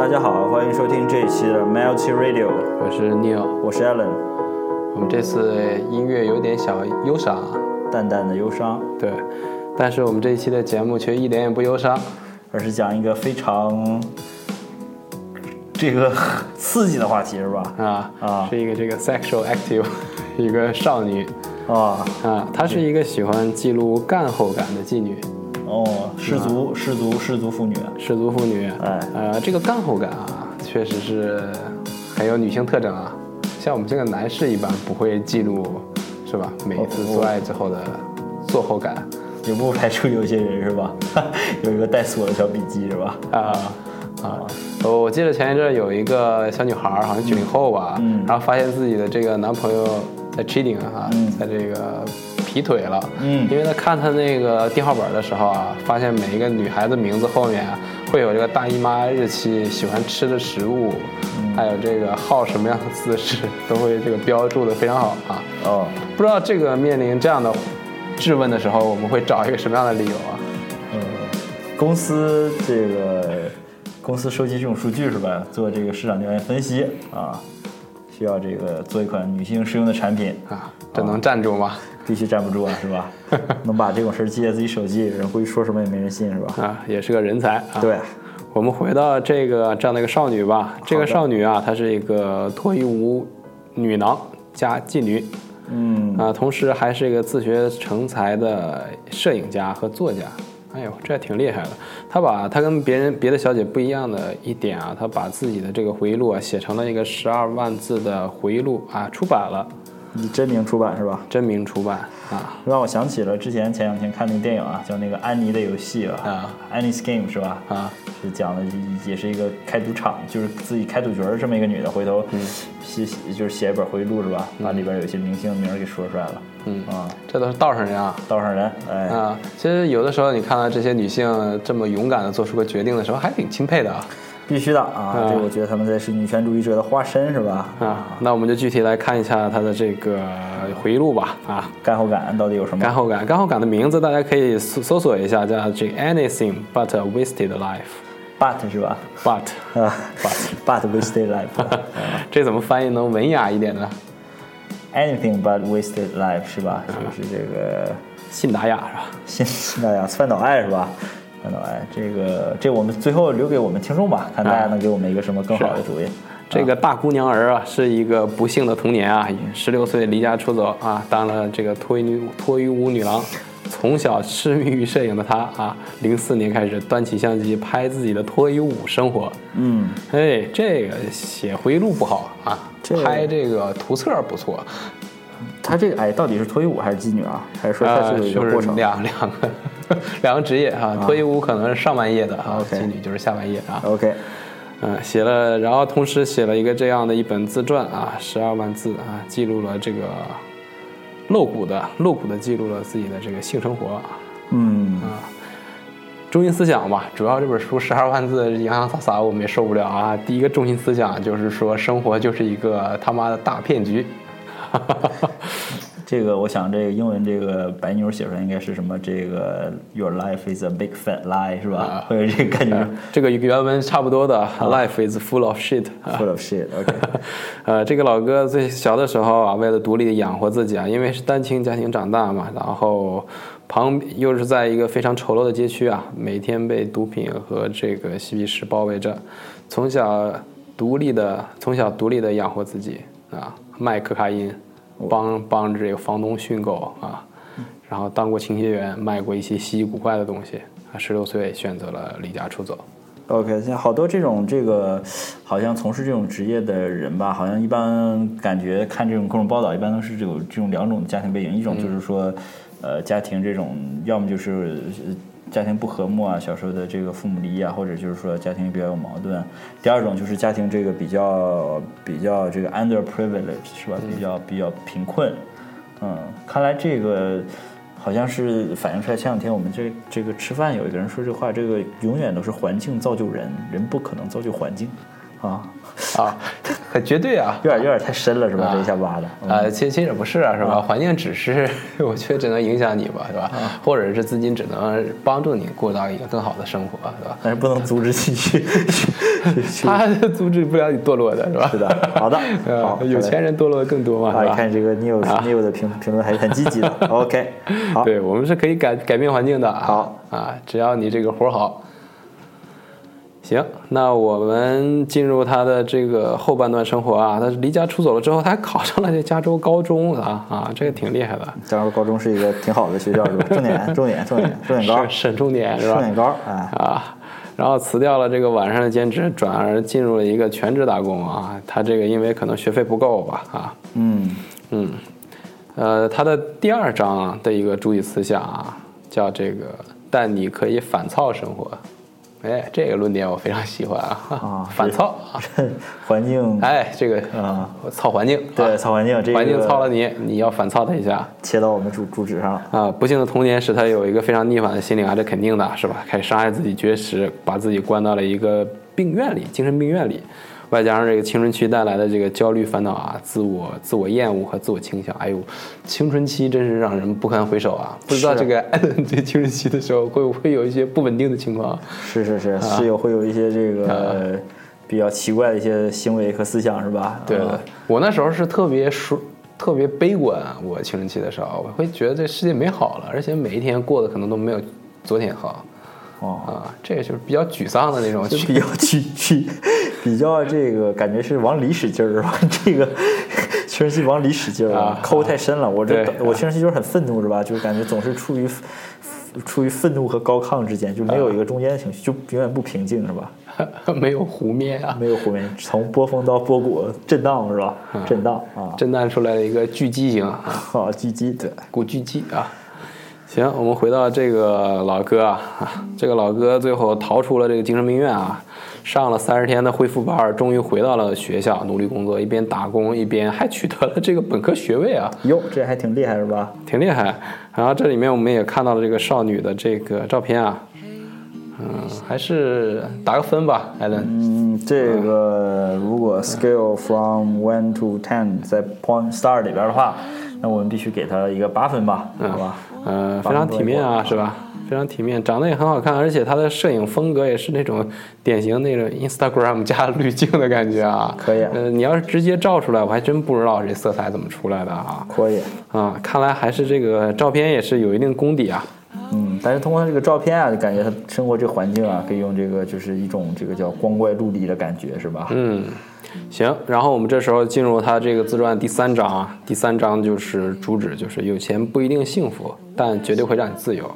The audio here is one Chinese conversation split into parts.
大家好，欢迎收听这一期的 Melty Radio，我是 Neil，我是 Alan。我们这次音乐有点小忧伤，淡淡的忧伤，对，但是我们这一期的节目却一点也不忧伤，而是讲一个非常这个刺激的话题，是吧？啊啊。是一个这个 sexual active 一个少女。啊，啊，她是一个喜欢记录干后感的妓女，哦，氏族氏族氏族妇女，失足妇女，哎呃，这个干后感啊，确实是很有女性特征啊，像我们这个男士一般不会记录，是吧？每一次做爱之后的做后感。也不排除有些人是吧？有一个带锁的小笔记是吧？啊啊！我我记得前一阵有一个小女孩儿，好像九零后吧，嗯然后发现自己的这个男朋友在 cheating 啊，嗯在这个劈腿了。嗯因为他看他那个电话本的时候啊，发现每一个女孩子名字后面啊会有这个大姨妈日期、喜欢吃的食物，嗯还有这个好什么样的姿势，都会这个标注的非常好啊。哦，不知道这个面临这样的质问的时候，我们会找一个什么样的理由啊？嗯，公司这个公司收集这种数据是吧？做这个市场调研分析啊，需要这个做一款女性适用的产品，啊，这能站住吗？必须站不住啊，是吧？能把这种事儿记在自己手机里，人估计说什么也没人信，是吧？啊，也是个人才啊。对，我们回到这个这样的一个少女吧。这个少女啊，她是一个脱衣舞女郎加妓女嗯，啊，同时还是一个自学成才的摄影家和作家。哎呦，这挺厉害的。她把她跟别人别的小姐不一样的一点啊，她把自己的这个回忆录啊写成了一个十二万字的回忆录啊，出版了，以真名出版是吧？真名出版啊。让我想起了之前前两天看那个电影啊，叫那个安妮的游戏啊啊，Annie's Game 是吧？啊，是讲的也是一个开赌场，就是自己开赌局儿这么一个女的，回头写写就是写一本回忆录是吧？把里边有一些明星的名儿给说出来了。嗯啊，这都是道上人啊。道上人，哎，啊，其实有的时候你看到这些女性这么勇敢的做出个决定的时候，还挺钦佩的啊。必须的啊！啊这我觉得他们在是女权主义者的化身是吧？啊，那我们就具体来看一下她的这个回忆录吧。啊，干后感到底有什么？干后感，干后感的名字大家可以搜搜索一下，叫这个 Anything But a Wasted Life。but 是吧？But 啊，but but wasted life 啊 这怎么翻译能文雅一点呢？，anything but wasted life 是吧？就是这个信达雅是吧？信信达雅范岛爱是吧？范岛爱，这个这我们最后留给我们听众吧，看大家能给我们一个什么更好的主意。这个大姑娘儿啊，是一个不幸的童年啊，十六岁离家出走啊，当了这个脱衣女脱衣舞女郎。从小痴迷于摄影的她啊，零四年开始端起相机拍自己的脱衣舞生活。嗯，哎，这个写回忆录不好啊，这拍这个图册不错。她这个哎，到底是脱衣舞还是妓女啊？还是说它呃，是有一个就是过程？两两个 两个职业啊，脱衣舞可能是上半夜的啊妓女就是下半夜啊。OK，嗯，写了，然后同时写了一个这样的一本自传啊，十二万字啊，记录了这个露骨的、露骨的记录了自己的这个性生活嗯啊。嗯，中心思想吧，主要这本书十二万字洋洋洒洒，我们也受不了啊。第一个中心思想就是说，生活就是一个他妈的大骗局。这个我想这个英文这个白妞写出来应该是什么？这个 Your life is a big fat lie 是吧啊？会有这个感觉这个原文差不多的，Life is full of shit 啊。Full of shit。OK，呃，这个老哥最小的时候啊，为了独立养活自己啊，因为是单亲家庭长大嘛，然后旁又是在一个非常丑陋的街区啊，每天被毒品和这个嬉皮士包围着，从小独立的从小独立的养活自己啊，卖可卡因，帮帮这个房东训狗啊，然后当过清洁员，卖过一些稀奇古怪的东西啊，十六岁选择了离家出走。OK，像好多这种这个，好像从事这种职业的人吧，好像一般感觉看这种各种报道，一般都是这种这种两种家庭背景，一种就是说，呃，家庭这种要么就是呃家庭不和睦啊，小时候的这个父母离异啊，或者就是说家庭比较有矛盾。第二种就是家庭这个比较比较这个 under privilege 是吧？比较比较贫困。嗯，看来这个好像是反映出来。前两天我们这这个吃饭有一个人说这话，这个永远都是环境造就人，人不可能造就环境。啊，啊，这很绝对啊。有点有点太深了是吧？啊这一下挖的，嗯呃，其其实也不是啊，是吧？环境只是 我觉得只能影响你吧，是吧？或者是资金只能帮助你过到一个更好的生活，是吧？但是不能阻止你去。他 阻止不了你堕落的，是吧？是的，好的，呃好，有钱人堕落的更多嘛，啊，看这个 Neil Neil 的评评论还是很积极的。OK，好，对我们是可以改改变环境的啊。好啊，只要你这个活儿好。行，那我们进入他的这个后半段生活啊。他离家出走了之后，他还考上了这加州高中啊啊，这个挺厉害的，加州高中是一个挺好的学校，是吧？重点，重点，重点，重点高省，重点是吧？重点高，哎，啊，然后辞掉了这个晚上的兼职，转而进入了一个全职打工啊。他这个因为可能学费不够吧啊，嗯，嗯，呃，他的第二章的一个注意思想啊，叫这个“但你可以反操生活”。哎，这个论点我非常喜欢啊！啊 反操啊！环境，哎，这个啊，操环境，对，啊操环境，这个环境操了你，你要反操他一下切到我们主主旨上了。啊！不幸的童年使他有一个非常逆反的心理啊，这肯定的是吧？开始伤害自己，绝食，把自己关到了一个病院里，精神病院里。外加上这个青春期带来的这个焦虑、烦恼啊，自我、自我厌恶和自我倾向，哎呦，青春期真是让人不堪回首啊！不知道这个艾伦在青春期的时候会不会有一些不稳定的情况？是是是，是有会有一些这啊个比较奇怪的一些行为和思想，是吧？对我那时候是特别舒、特别悲观。我青春期的时候，我会觉得这世界没好了，而且每一天过得可能都没有昨天好哦，啊，这个就是比较沮丧的那种就比较去去 比较这个感觉是往里使劲儿是吧？这个青春期往里使劲儿啊抠太深了。我这我青春期就是很愤怒是吧？就是感觉总是处于处于愤怒和高亢之间，就没有一个中间的情绪，就永远不平静是吧？没有湖面啊，没有湖面，从波峰到波谷震荡是吧？震荡啊，震荡出来了一个巨畸形啊，好狙击对。古巨基啊。行，我们回到这个老哥啊，啊这个老哥最后逃出了这个精神病院啊，上了三十天的恢复班儿，终于回到了学校，努力工作，一边打工一边还取得了这个本科学位啊，哟，这还挺厉害是吧？挺厉害。然后这里面我们也看到了这个少女的这个照片啊，嗯，还是打个分吧，艾伦。嗯，这个如果 scale from one to ten 在 point star 里边的话，那我们必须给他一个八分吧，好吧？呃，非常体面啊，是吧？非常体面，长得也很好看，而且他的摄影风格也是那种典型那种 Instagram 加滤镜的感觉啊。可以呃，你要是直接照出来，我还真不知道这色彩怎么出来的啊。可以。啊，看来还是这个照片也是有一定功底啊。嗯，但是通过他这个照片啊，就感觉他生活这环境啊，可以用这个就是一种这个叫光怪陆离的感觉，是吧？嗯，行，然后我们这时候进入他这个自传第三章啊，第三章就是主旨就是有钱不一定幸福，但绝对会让你自由。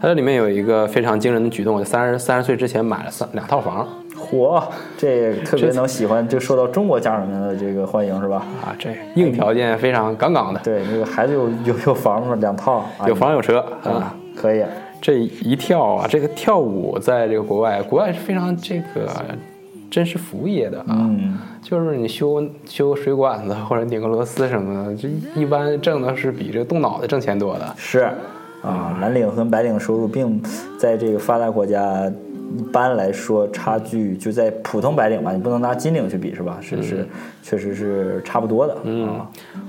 它这里面有一个非常惊人的举动，三十三十岁之前买了三两套房嚯，这特别能喜欢，就受到中国家长们的这个欢迎，是吧？啊，这硬条件非常杠杠的，对，那个孩子有有有房子两套，啊有房有车啊。啊，可以。这一跳啊，这个跳舞在这个国外，国外是非常这个真是服务业的啊。嗯，就是你修修水管子或者拧个螺丝什么的，这一般挣的是比这个动脑子挣钱多的。是啊，蓝领和白领收入并在这个发达国家一般来说差距就在普通白领吧，你不能拿金领去比是吧？是是，确实是差不多的。嗯，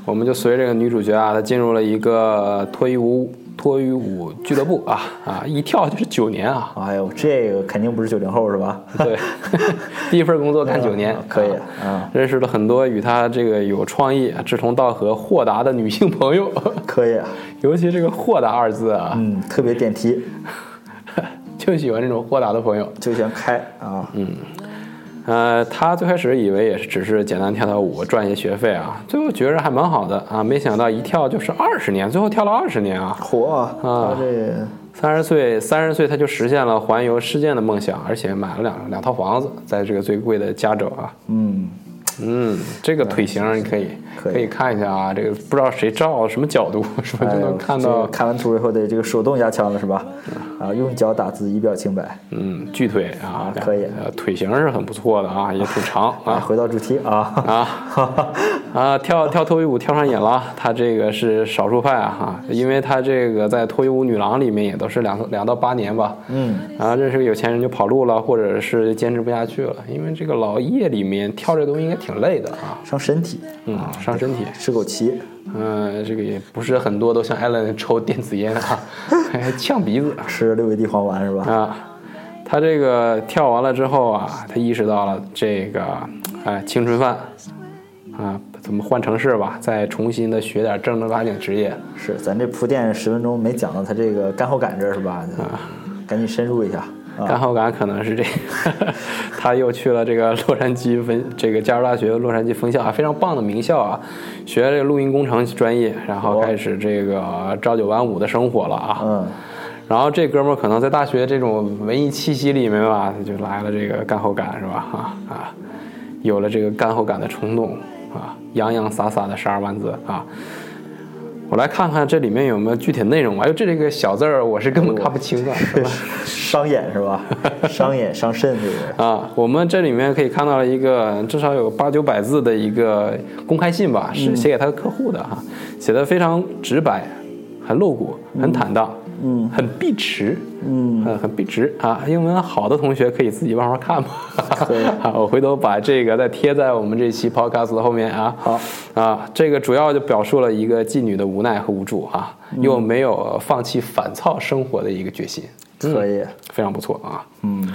我们就随这个女主角啊，她进入了一个脱衣舞脱衣舞俱乐部啊啊，一跳就是九年啊。哎呦，这个肯定不是九零后是吧？对，第一份工作干九年，可以啊啊，认识了很多与他这个有创意、志同道合、豁达的女性朋友，可以，啊。尤其这个“豁达”二字啊，嗯，特别点题，就喜欢这种豁达的朋友。就想开啊，嗯，呃，他最开始以为也是只是简单跳跳舞赚一些学费啊，最后觉着还蛮好的啊，没想到一跳就是二十年，最后跳了二十年啊。火啊这三十岁，三十岁他就实现了环游世界的梦想，而且买了两两套房子，在这个最贵的加州啊。嗯，嗯，这个腿型你可以可以看一下啊，这个不知道谁照什么角度，是不是？就能看这个到，看完图以后得这个手动压枪了是吧？啊，用脚打字，以表清白。嗯，巨腿啊，可以呃，腿型是很不错的啊，也挺长啊，啊回到主题啊，啊。啊，跳跳脱衣舞跳上瘾了，他这个是少数派啊哈，因为他这个在脱衣舞女郎里面也都是两两到八年吧，嗯，然后认识个有钱人就跑路了，或者是坚持不下去了，因为这个老夜里面跳这东西应该挺累的啊，伤身体，嗯，伤身体，吃枸杞，嗯，这个也不是很多都像艾伦抽电子烟啊，还呛鼻子吃六味地黄丸是吧？啊。他这个跳完了之后啊，他意识到了这个，哎，青春饭啊，怎么换城市吧，再重新的学点正儿八经职业。是，咱这铺垫十分钟没讲到他这个干后感这儿是吧？啊赶紧深入一下。啊干后感可能是这个，他又去了这个洛杉矶分这个加州大学洛杉矶分校啊，非常棒的名校啊，学这个录音工程专业，然后开始这个朝九晚五的生活了啊。嗯，然后这哥们儿可能在大学这种文艺气息里面吧，他就来了这个干后感是吧？啊啊，有了这个干后感的冲动啊，洋洋洒洒的十二万字啊。我来看看这里面有没有具体内容吧。哎呦，这这个小字儿我是根本看不清的。是吧 伤眼是吧？伤眼伤肾这个。啊，我们这里面可以看到了一个至少有八九百字的一个公开信吧，是写给他的客户的哈，写的非常直白，很露骨，很坦荡，嗯很碧池，嗯，呃，很笔直啊。英文好的同学可以自己慢慢看嘛。好，我回头把这个再贴在我们这期 podcast 的后面啊。好，啊，这个主要就表述了一个妓女的无奈和无助啊，又没有放弃反操生活的一个决心，可以。非常不错啊。嗯，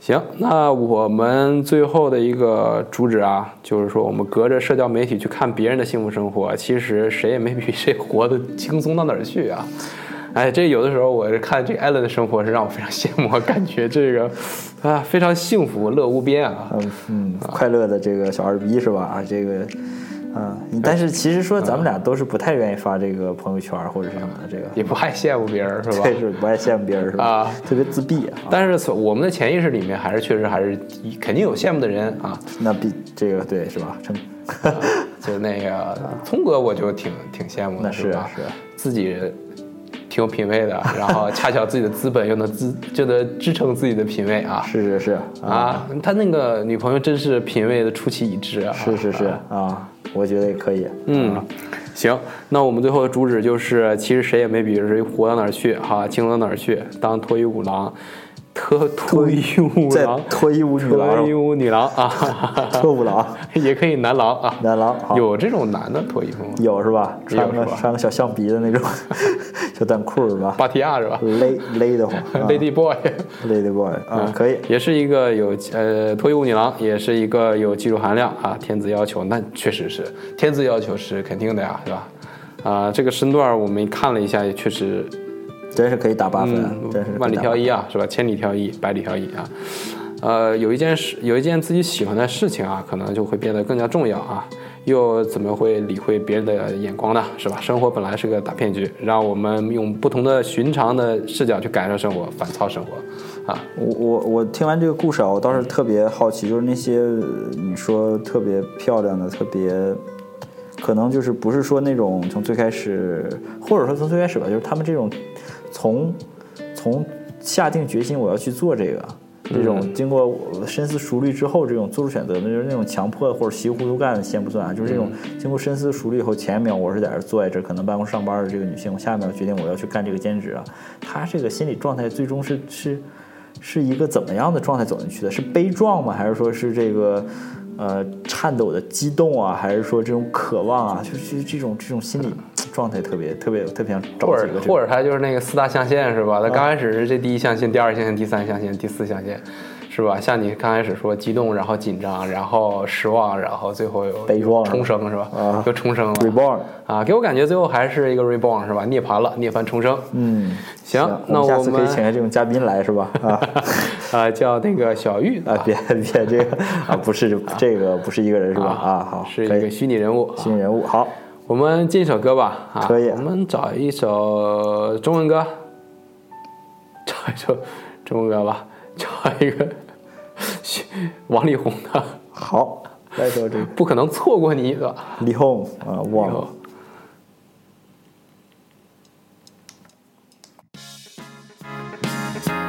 行，那我们最后的一个主旨啊，就是说我们隔着社交媒体去看别人的幸福生活，其实谁也没比谁活得轻松到哪儿去啊。哎，这有的时候我是看这个艾伦的生活，是让我非常羡慕，感觉这个啊非常幸福，乐无边啊。嗯嗯，快乐的这个小二逼是吧？啊，这个，啊，但是其实说咱们俩都是不太愿意发这个朋友圈或者是什么的，这个也不爱羡慕别人，是吧？这是不爱羡慕别人是吧？啊，特别自闭啊。但是从我们的潜意识里面，还是确实还是肯定有羡慕的人啊。那比这个对是吧？成，就那个聪哥，我就挺挺羡慕的，那是吧？是自己挺有品位的，然后恰巧自己的资本又能支就能支撑自己的品味啊是是是啊，啊！他那个女朋友真是品味的出奇一致啊！是是是啊，我觉得也可以。嗯，行，那我们最后的主旨就是，其实谁也没比谁活到哪儿去，哈，轻松到哪儿去，当脱衣舞郎，脱脱衣舞在郎，脱衣舞女郎脱衣，舞女郎啊，脱舞郎，也可以男郎啊，男郎有这种男的脱衣服吗？有是吧？穿穿个小象鼻的那种 小短裤是吧？芭提雅是吧勒勒得慌啊？Lady Boy。Lady Boy 啊，可以。也是一个有呃脱衣舞女郎，也是一个有技术含量啊，天资要求那确实是天资要求是肯定的呀，是吧？啊、这个身段我们看了一下，也确实真是可以打八分，嗯真是万里挑一啊，是吧？千里挑一，百里挑一啊。呃，有一件事，有一件自己喜欢的事情啊，可能就会变得更加重要啊。又怎么会理会别人的眼光呢？是吧？生活本来是个大骗局，让我们用不同的寻常的视角去感受生活，反操生活啊。我我我听完这个故事啊，我倒是特别好奇，就是那些呃你说特别漂亮的，特别可能就是不是说那种从最开始，或者说从最开始吧，就是他们这种从从下定决心我要去做这个。这种经过深思熟虑之后，这种做出选择那，就是那种强迫或者稀里糊涂干的，先不算啊。就是这种经过深思熟虑以后，前一秒我是在这坐在这儿，可能办公室上班的这个女性，我下一秒决定我要去干这个兼职啊。她这个心理状态最终是是是一个怎么样的状态走进去的？是悲壮吗？还是说是这个呃颤抖的激动啊？还是说这种渴望啊？就是这种这种心理状态特别特别特别想找或者几个这个或者他就是那个四大象限是吧？他刚开始是这第一象限、第二象限、第三象限、第四象限，是吧？像你刚开始说激动，然后紧张，然后失望，然后最后有悲壮重生是吧？啊又重生了 reborn。啊！给我感觉最后还是一个 reborn 是吧？涅槃了，涅槃重生。嗯，行，那我们下次可以请下这种嘉宾来是吧？啊 啊叫那个小玉啊，别别这个啊，不是这个不是一个人是吧？啊，好，是一个虚拟人物。虚拟人物，好，我们进一首歌吧，啊，可以我们找一首中文歌，找一首中文歌吧，找一个 王力宏的《好，来首这个不可能错过你》的。李宏啊，忘了。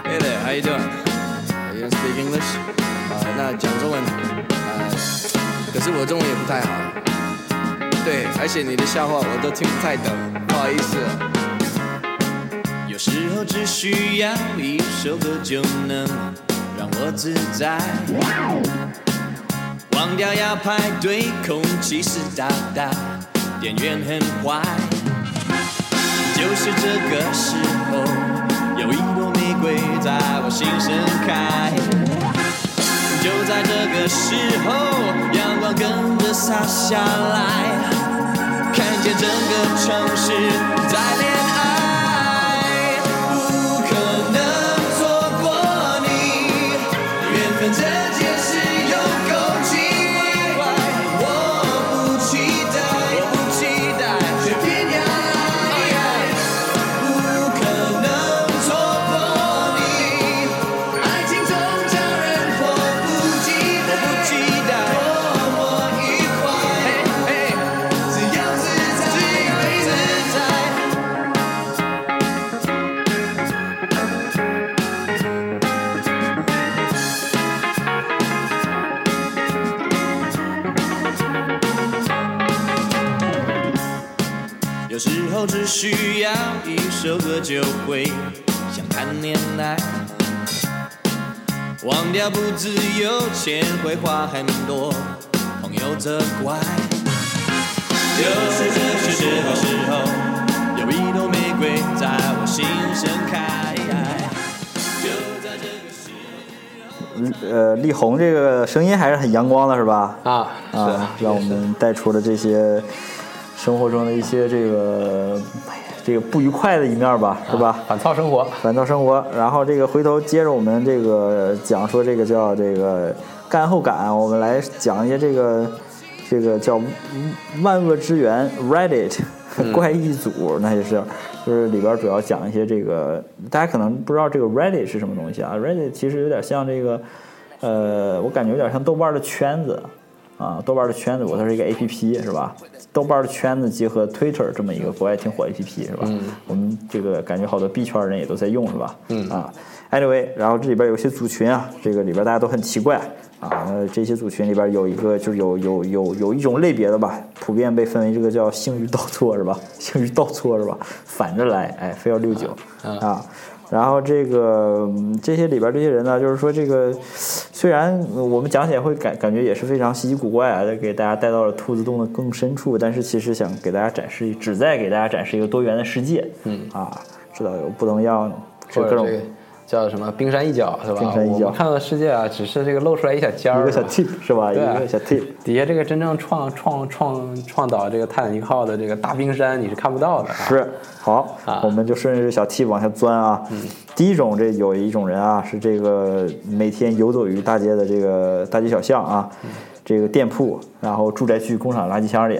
Hey there, how you doing? Are you speak English? 啊、那讲中文，啊、可是我中文也不太好。对，而且你的笑话我都听不太懂，不好意思。有时候只需要一首歌就能让我自在，忘掉要排队，空气湿哒哒，电源很坏。就是这个时候，有一朵玫瑰在我心盛开。就在这个时候，跟着洒下来，看见整个城市在就会想谈恋爱，忘掉不自由，钱会花很多，朋友责怪。就是这个时候，时候有一朵玫瑰在我心盛开，就在这个时候。呃，力宏这个声音还是很阳光的，是吧？啊，啊，让我们带出了这些生活中的一些这个这个不愉快的一面吧，是吧？反操生活，反倒生活，然后这个回头接着我们这个讲说这个叫这个干后感，我们来讲一些这个这个叫万恶之源 Reddit 怪异组，那也是就是里边主要讲一些这个大家可能不知道这个 Reddit 是什么东西啊，Reddit 其实有点像这个呃，我感觉有点像豆瓣的圈子。啊，豆瓣的圈子，我它是一个 A P P 是吧？豆瓣的圈子结合 Twitter 这么一个国外挺火 A P P 是吧？我们这个感觉好多 B 圈人也都在用是吧？嗯啊，anyway，然后这里边有些组群啊，这个里边大家都很奇怪啊，那这些组群里边有一个就是有有有有一种类别的吧，普遍被分为这个叫性欲倒错是吧？性欲倒错是吧？反着来，哎，非要六九啊。然后这个嗯这些里边这些人呢，就是说这个虽然我们讲起来会感感觉也是非常稀奇古怪啊，给大家带到了兔子洞的更深处，但是其实想给大家展示，旨在给大家展示一个多元的世界。嗯啊，知道有不同样是各种这个叫什么冰山一角是吧？冰山一角我们看到的世界啊，只是这个露出来一小尖儿，一个小 tip 是吧？一个小 tip。底下这个真正创创创创导这个泰坦尼克号的这个大冰山，你是看不到的啊。是，好，啊我们就顺着这小 tip 往下钻啊。第一种，这有一种人啊，是这个每天游走于大街的这个大街小巷啊，这个店铺，然后住宅区、工厂垃圾箱里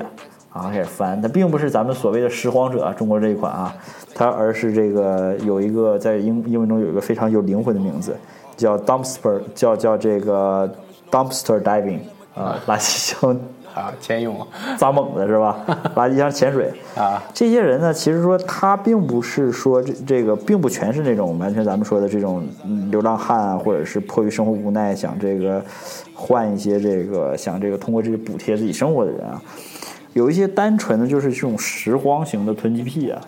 啊开始翻。它并不是咱们所谓的拾荒者，中国这一款啊，它而是这个有一个在英英文中有一个非常有灵魂的名字，叫 dumpster，叫叫这个 dumpster diving 啊，垃圾箱啊，潜泳 扎猛子是吧？垃圾箱潜水 啊，这些人呢，其实说他并不是说这这个，并不全是那种完全咱们说的这种嗯流浪汉啊，或者是迫于生活无奈想这个换一些这个想这个通过这个补贴自己生活的人啊，有一些单纯的就是这种拾荒型的囤积癖啊，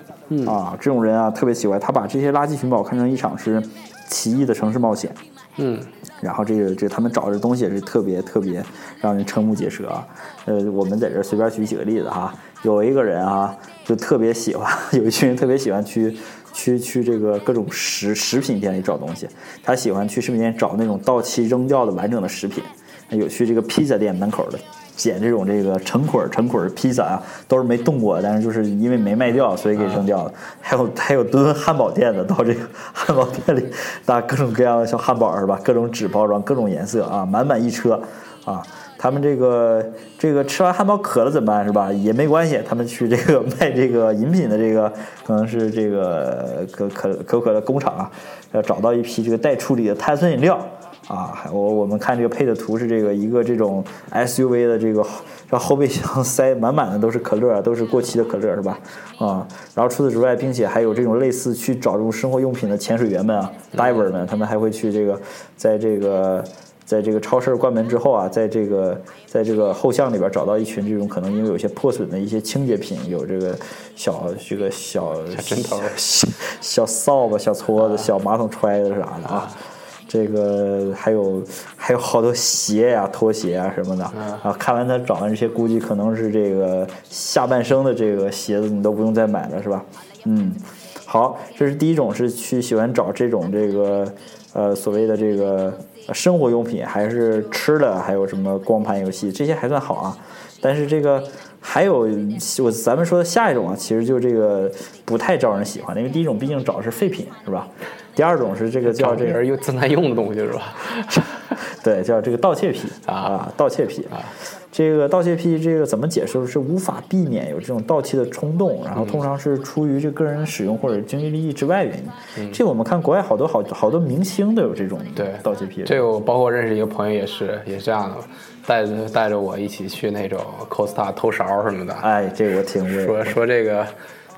啊，这种人啊特别奇怪，他把这些垃圾寻宝看成一场是奇异的城市冒险。嗯，然后这个这他们找的东西也是特别特别让人瞠目结舌啊。呃，我们在这儿随便举几个例子哈，有一个人啊，就特别喜欢，有一群人特别喜欢去去去这个各种食食品店里找东西，他喜欢去食品店找那种到期扔掉的完整的食品，有去这个披萨店门口的。捡这种这个成捆儿成捆儿披萨啊，都是没动过，但是就是因为没卖掉，所以给扔掉了。还有还有蹲汉堡店的，到这个汉堡店里拿各种各样的小汉堡是吧？各种纸包装，各种颜色啊，满满一车啊。他们这个这个吃完汉堡渴了怎么办是吧？也没关系，他们去这个 卖这个饮品的这个可能是这个可可可口可乐工厂啊，要找到一批这个待处理的碳酸饮料。啊，还我我们看这个配的图是这个一个这种 SUV 的这个让后备箱 塞满满的都是可乐，都是过期的可乐是吧？啊，然后除此之外，并且还有这种类似去找这种生活用品的潜水员们啊，diver 们，他们还会去这个在这个在这个超市关门之后啊，在这个在这个后巷里边找到一群这种可能因为有些破损的一些清洁品，有这个小这个小小针头小小扫把、小搓子、小马桶揣子啥的啊。这个还有还有好多鞋呀、拖鞋啊什么的啊。看完他找完这些，估计可能是这个下半生的这个鞋子你都不用再买了，是吧？嗯，好，这是第一种，是去喜欢找这种这个呃所谓的这个呃生活用品，还是吃的，还有什么光盘游戏，这些还算好啊。但是这个还有我咱们说的下一种啊，其实就这个不太招人喜欢的，因为第一种毕竟找的是废品，是吧？第二种是这个叫这个又正在用的东西是吧？对，叫这个盗窃癖啊盗窃癖啊。这个盗窃癖，这个怎么解释？是无法避免有这种盗窃的冲动，然后通常是出于这个人使用或者经济利益之外原因。这我们看国外好多好好多明星都有这种对盗窃癖。这个我包括认识一个朋友也是也是这样的，带着带着我一起去那种 Costa 偷勺什么的，哎，这个我挺过。说说这个。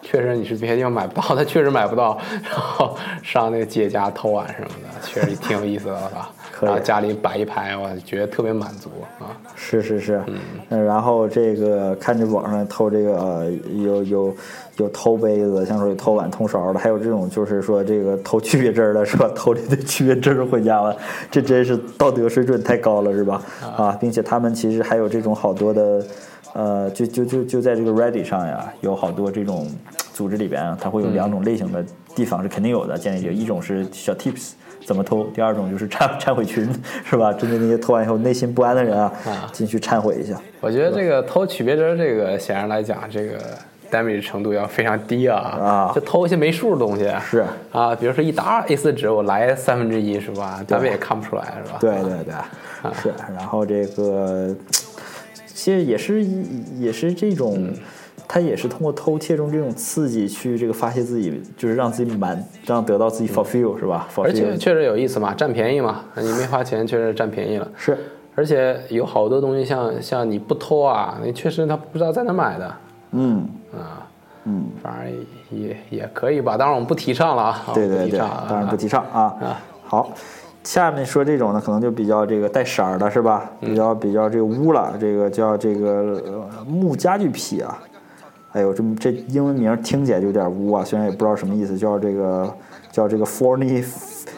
确实你是别的地方买不到，他确实买不到，然后上那个姐家偷碗什么的，确实挺有意思的吧？然后家里摆一排，我觉得特别满足啊。是是是，嗯，然后这个看着网上偷这个呃有有有偷杯子，像说有偷碗偷勺的，还有这种就是说这个偷区别针儿的，是吧？偷了一堆区别针儿回家了，这真是道德水准太高了，是吧？啊，并且他们其实还有这种好多的，呃，就就就就在这个 ready 上呀，有好多这种组织里边啊，它会有两种类型的地方是肯定有的，建立就一种是小 tips。怎么偷？第二种就是忏忏悔群，是吧？针对那些偷完以后内心不安的人啊，进去忏悔一下。我觉得这个偷曲别针这个，显然来讲，这个 damage 程度要非常低啊啊就偷一些没数的东西是啊，比如说一沓 A4 纸，我来三分之一是吧？咱们也看不出来是吧？对对对，是。然后这个其实也是也是这种，他也是通过偷窃中这种刺激去这个发泄自己，就是让自己满，让得到自己 fulfill 是吧而且确实有意思嘛，占便宜嘛，你没花钱，确实占便宜了。是而且有好多东西像像你不偷啊，你确实他不知道在哪买的嗯啊，嗯，反正也也可以吧。当然我们不提倡了啊，对对对，当然不提倡啊啊。好，下面说这种呢，可能就比较这个带色儿的是吧？比较比较这个污了，这个叫这个呃木家具皮啊。哎呦，这么这英文名听起来就有点污啊，虽然也不知道什么意思，叫这个叫这个 forni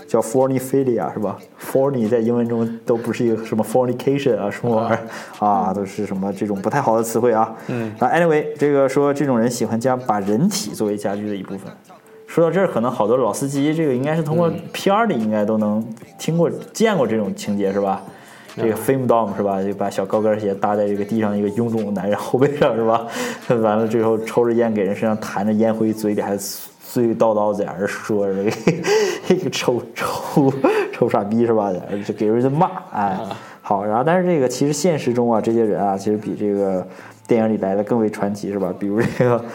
叫 forniphilia 是吧？forni 在英文中都不是一个什么 fornication 啊什么玩意儿啊，都是什么这种不太好的词汇啊。嗯。那 anyway，这个说这种人喜欢将把人体作为家具的一部分。说到这儿，可能好多老司机这个应该是通过片儿里应该都能听过、见过这种情节是吧？这个 Fame Dom 是吧？就把小高跟鞋搭在这个地上一个臃肿的男人后背上是吧？完了之后抽着烟给人身上弹着烟灰，嘴里还碎碎叨叨在那儿说着这个这个臭臭臭傻逼是吧？就给人家骂哎。好，然后但是这个其实现实中啊，这些人啊，其实比这个电影里来的更为传奇是吧？比如这个。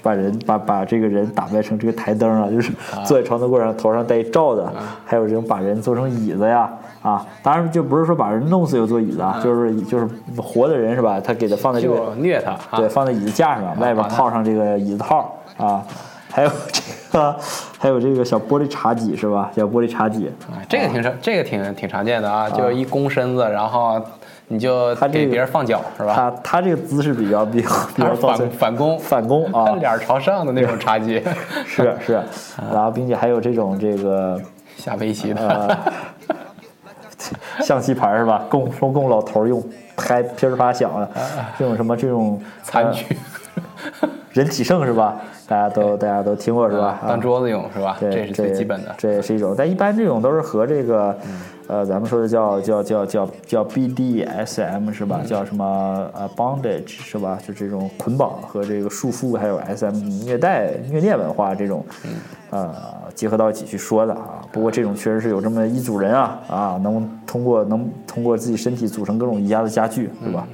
把人把把这个人打扮成这个台灯啊，就是坐在床头柜上，头上戴一罩子，还有这种把人做成椅子呀，啊，当然就不是说把人弄死就做椅子啊，就是就是活的人是吧？他给他放在这个虐他啊对，放在椅子架上，外边套上这个椅子套啊，还有这个还有这个小玻璃茶几是吧？小玻璃茶几，哎这个挺常，这个挺挺常见的啊，就一弓身子，然后你就他给别人放脚是吧？他他这个姿势比较比较比较反反攻，反攻啊，脸朝上的那种茶几，是是，然后并且还有这种这个。下围棋的，呃，象棋牌是吧？供供供老头用，拍噼里啪啦响的，这种什么这种 餐具，呃人体盛是吧？大家都大家都听过是吧？啊当桌子用是吧？对，这是最基本的。这也是一种，但一般这种都是和这个，呃，咱们说的叫叫叫叫叫 BDSM 是吧？叫什么呃 bondage 是吧？就这种捆绑和这个束缚，还有 SM 虐待、虐恋文化这种，呃，结合到一起去说的啊。不过这种确实是有这么一组人啊啊，能通过能通过自己身体组成各种宜家的家具，对吧？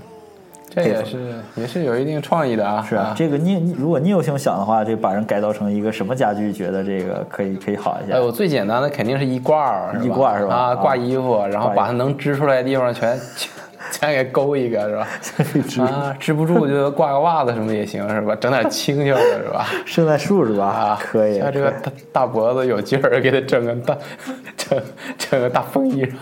这也是也是有一定创意的啊。是啊，这个你你如果你有幸想的话，这把人改造成一个什么家具，觉得这个可以可以好一些哎，。我最简单的肯定是衣挂儿，是吧衣挂是吧啊，啊挂衣服，然后把它能织出来的地方全全 全给勾一个，是吧？啊，织不住就挂个袜子什么也行，是吧？整点轻巧的，是吧？圣诞树是吧？啊，可以。像这个大大脖子有劲儿，给他整个大整整个大风衣上。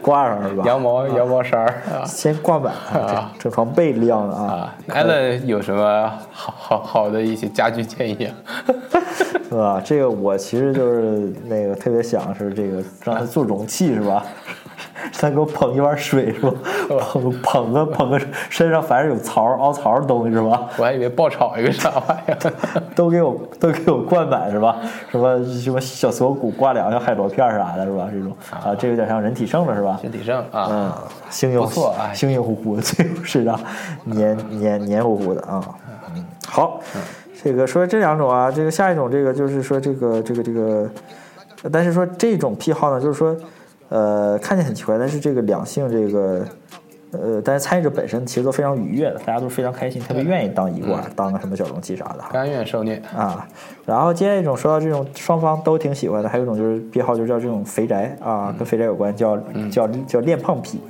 挂上是吧？羊毛羊毛衫儿啊先挂满，啊整整床被晾了啊。啊。艾伦有什么好好好的一些家居建议啊？是吧？这个我其实就是那个特别想是这个让他做容器是吧？他给我捧一碗水是吧？捧捧个捧个身上凡是有槽凹槽的东西是吧？我还以为爆炒一个啥玩意儿。都给我都给我灌满是吧？什么什么小锁骨挂梁、小海螺片啥的是吧？这种啊，这有点像人体盛了是吧？身体盛啊，嗯，星星不错哎星星乎乎的，最后是的黏黏黏糊糊的啊。嗯，好，这个说这两种啊，这个下一种这个就是说这个这个这个，但是说这种癖好呢，就是说，呃，看起来很奇怪，但是这个两性这个。呃，但是参与者本身其实都非常愉悦的，大家都非常开心，特别愿意当一罐，当个什么小容器啥的哈。甘愿受虐。啊，然后接下来一种说到这种双方都挺喜欢的，还有一种就是癖好，就叫这种肥宅啊，跟肥宅有关，叫叫叫恋胖癖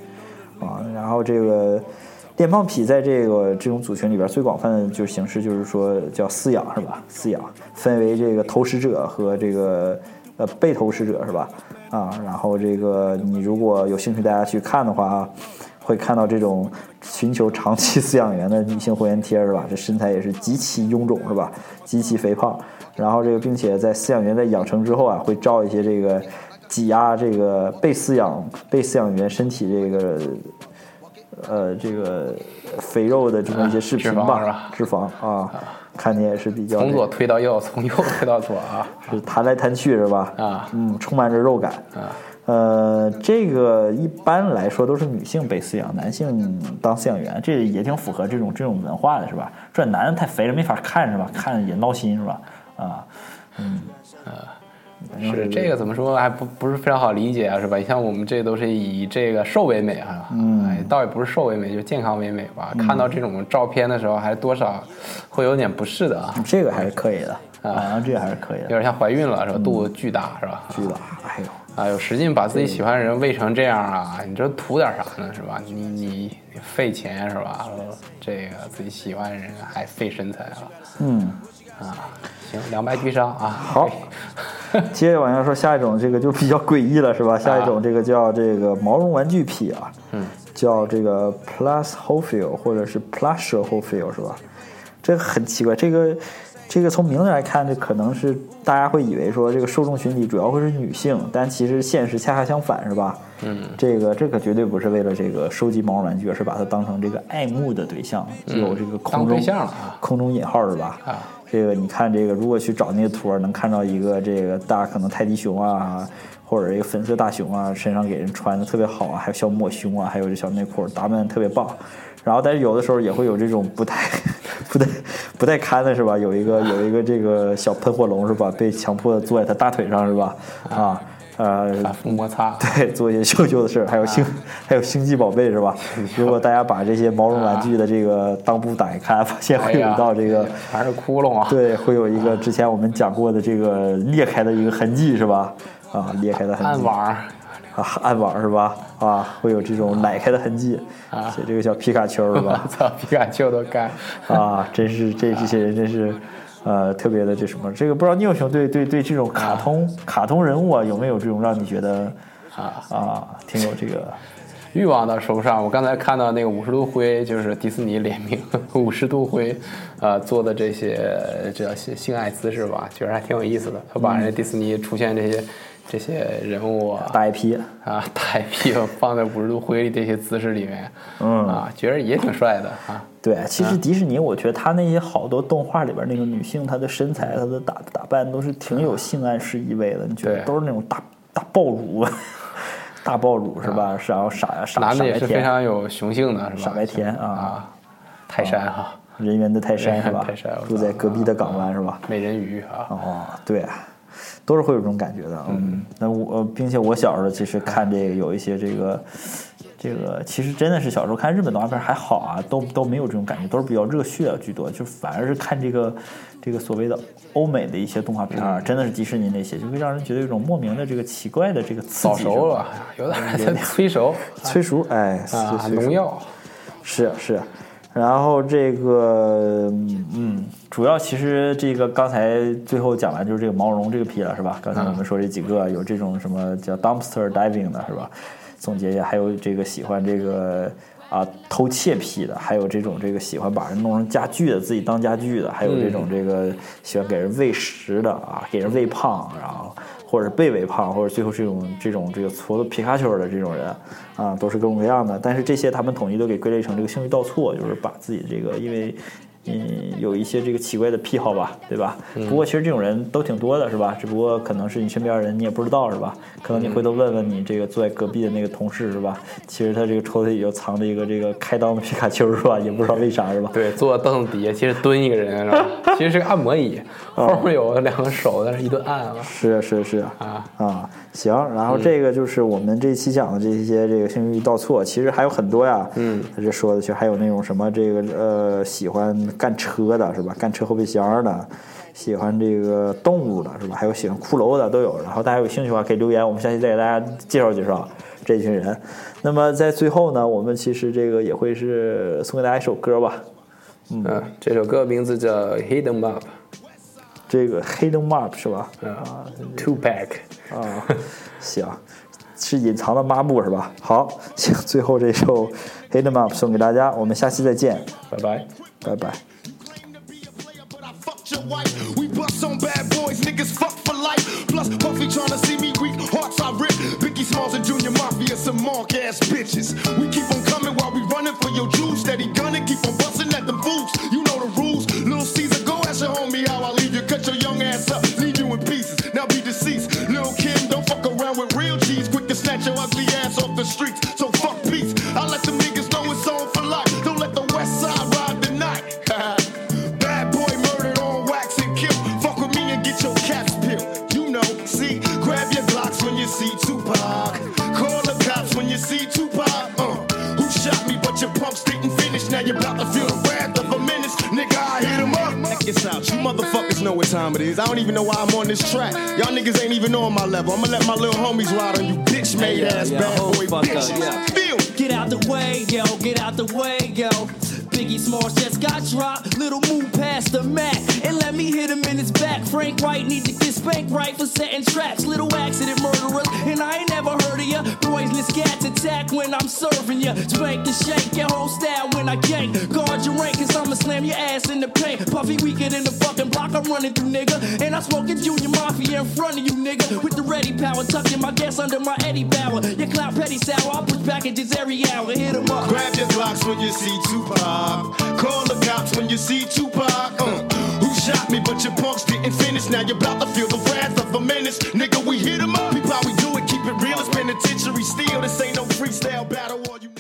啊。然后这个恋胖癖在这个这种组群里边最广泛的就是形式就是说叫饲养是吧？饲养分为这个投食者和这个呃被投食者是吧？啊，然后这个你如果有兴趣大家去看的话啊。会看到这种寻求长期饲养员的女性会员贴是吧？这身材也是极其臃肿是吧？极其肥胖，然后这个并且在饲养员在养成之后啊，会照一些这个挤压这个被饲养被饲养员身体这个呃这个肥肉的这么一些视频吧脂肪啊，看你也是比较从左推到右，从右推到左啊是弹来弹去是吧？啊嗯，充满着肉感。啊！呃，这个一般来说都是女性被饲养，男性当饲养员，这也挺符合这种这种文化的是吧？这男的太肥了没法看是吧？看也闹心是吧？啊，嗯是这个怎么说还不不是非常好理解啊，是吧？你像我们这都是以这个瘦为美啊，嗯哎，倒也不是瘦为美，就是健康为美吧。看到这种照片的时候，还是多少会有点不适的啊，这个还是可以的 啊，这个还是可以的，有点像怀孕了是吧？肚子巨大是吧？巨大，哎呦。哎呦，使劲把自己喜欢的人喂成这样啊！你这图点啥呢？是吧？你你你费钱是吧？这个自己喜欢的人还费身材了嗯，啊！行，两败俱伤啊！好，接着往下说，下一种这个就比较诡异了，是吧？下一种这个叫这个毛绒玩具癖啊，嗯，叫这个 plus l 或者是 Plus Whole Field 是吧？这个很奇怪，这个这个从名字来看，这可能是大家会以为说这个受众群体主要会是女性，但其实现实恰恰相反，是吧？嗯，这个这可绝对不是为了这个收集毛绒玩具，而是把它当成这个爱慕的对象，有这个空中空中引号是吧？啊，这个你看这个，如果去找那个图儿，能看到一个这个大可能泰迪熊啊，或者一个粉色大熊啊，身上给人穿的特别好啊，还有小抹胸啊，还有这小内裤，打扮特别棒。然后，但是有的时候也会有这种不太、不太、不太堪的是吧？有一个有一个这个小喷火龙是吧？被强迫坐在他大腿上是吧？啊，呃，反复摩擦，对，做一些羞羞的事儿，还有星，还有星际宝贝是吧？如果大家把这些毛绒玩具的这个裆部打开看，发现会有一道这个，全是窟窿啊！对，会有一个之前我们讲过的这个裂开的一个痕迹是吧？啊，裂开的痕迹，暗网啊，暗网是吧？啊，会有这种奶开的痕迹，啊写这个小皮卡丘是吧我？操，皮卡丘都干啊，真是这这些人真是，呃，特别的这什么？这个不知道聂有雄对对对这种卡通、卡通人物啊，有没有这种让你觉得啊！啊，挺有这个欲望到手上。我刚才看到那个五十度灰，就是迪士尼联名 五十度灰，呃，做的这些这叫性性爱姿势吧，觉得还挺有意思的。他把人家迪士尼出现这些这些人物啊，大 IP？啊大 IP 放在五十度灰里这些姿势里面，嗯啊，觉得也挺帅的啊。对，其实迪士尼，我觉得他那些好多动画里边那个女性，她的身材、她的打打扮都是挺有性暗示意味的。你觉得都是那种大大爆乳，大爆乳是吧？然后傻傻傻男的也，是非常有雄性的，是吧？傻白甜啊啊，泰山哈，人猿的泰山是吧？住在隔壁的港湾是吧？美人鱼啊，哦，对，都是会有这种感觉的。嗯，那我呃并且我小时候其实看这个有一些这个。这个其实真的是小时候看日本动画片还好啊，都都没有这种感觉，都是比较热血啊居多，就反而是看这个这个所谓的欧美的一些动画片儿，真的是迪士尼那些，就会让人觉得有一种莫名的这个奇怪的这个刺激。早熟了，有点儿 催熟 催熟，哎，啊，农药是是，然后这个嗯，主要其实这个刚才最后讲完就是这个毛绒这个批了是吧？刚才我们说这几个有这种什么叫 dumpster diving 的是吧？总结一下，还有这个喜欢这个啊偷窃癖的，还有这种这个喜欢把人弄成家具的，自己当家具的，还有这种这个喜欢给人喂食的啊，给人喂胖，然后或者是被喂胖，或者最后这种这种这个矬子皮卡丘的这种人啊，都是各种各样的。但是这些他们统一都给归类成这个性欲倒错，就是把自己这个因为。嗯，有一些这个奇怪的癖好吧，对吧？不过其实这种人都挺多的，是吧？只不过可能是你身边人你也不知道，是吧？可能你回头问问你这个坐在隔壁的那个同事，是吧？其实他这个抽屉里就藏着一个这个开裆的皮卡丘，是吧？也不知道为啥，是吧？对，坐凳子底下其实蹲一个人，是吧？其实是个按摩椅，后面有两个手在那一顿按啊。是是是啊啊，行。然后这个就是我们这期讲的这些这个性欲倒错，其实还有很多呀。嗯，他这说的其实还有那种什么这个呃喜欢干车的是吧？干车后备箱的，喜欢这个动物的是吧？还有喜欢骷髅的都有。然后大家有兴趣的话可以留言，我们下期再给大家介绍介绍这群人。那么在最后呢，我们其实这个也会是送给大家一首歌吧。嗯，这首歌名字叫《Hidden Map》，这个 Hidden Map 是吧？啊，Two Pack。啊，行，是隐藏的抹布是吧？好，行，最后这首 Hidden Map 送给大家，我们下期再见，拜拜。拜拜。but I fucked your wife. We bust on bad boys, niggas fuck for life. Plus, Puffy tryna see me weak, hearts I rip. Biggie Smalls and Junior Mafia, some mark ass bitches. We keep on coming while we running for your jewels. Steady gunning, keep on busting at them fools. You know the rules. Little Caesar, go ask your homie how I leave you. Cut your young ass up, leave you in pieces. Now be deceased. Lil' Kim, don't fuck around with real cheese. Quick to snatch your ugly ass off the streets. So fuck peace. I let them Tupac. Call the cops when you see Tupac. Uh, who shot me? But your pumps didn't finish. Now you're about to feel the wrath of a menace. Nigga, I hit him up. Check this out. You motherfuckers know what time it is. I don't even know why I'm on this track. Y'all niggas ain't even on my level. I'ma let my little homies ride on you bitch made Yeah, ass yeah, bad hold boy fuck up, bitches. yeah. Feel me. Get out the way, yo, get out the way, yo. Biggie Smalls just got dropped. Little move past the Mac and let me hit him in his back. Frank White need to get spanked right for setting traps. Little accident murderers, and I ain't never heard of ya. Poisonous cats attack when I'm serving ya. Spank and shake your whole style when I gank. Guard your rank, cause I'ma slam your ass in the paint. Puffy weaker than the fucking block I'm running through, nigga. And I'm smoking Junior Mafia in front of you, nigga. With the ready power, tucking my gas under my Eddie Bauer. Your clout petty sour, I'll push packages every hour. Hit 'em up. Grab your Glocks when you see Tupac mob. Call the cops when you see Tupac. Uh, who shot me? But your punks didn't finish. Now you're about to feel the wrath of a menace. Nigga, we hit him up. People, how we do it, keep it real. It's penitentiary steel. This ain't no freestyle battle. All you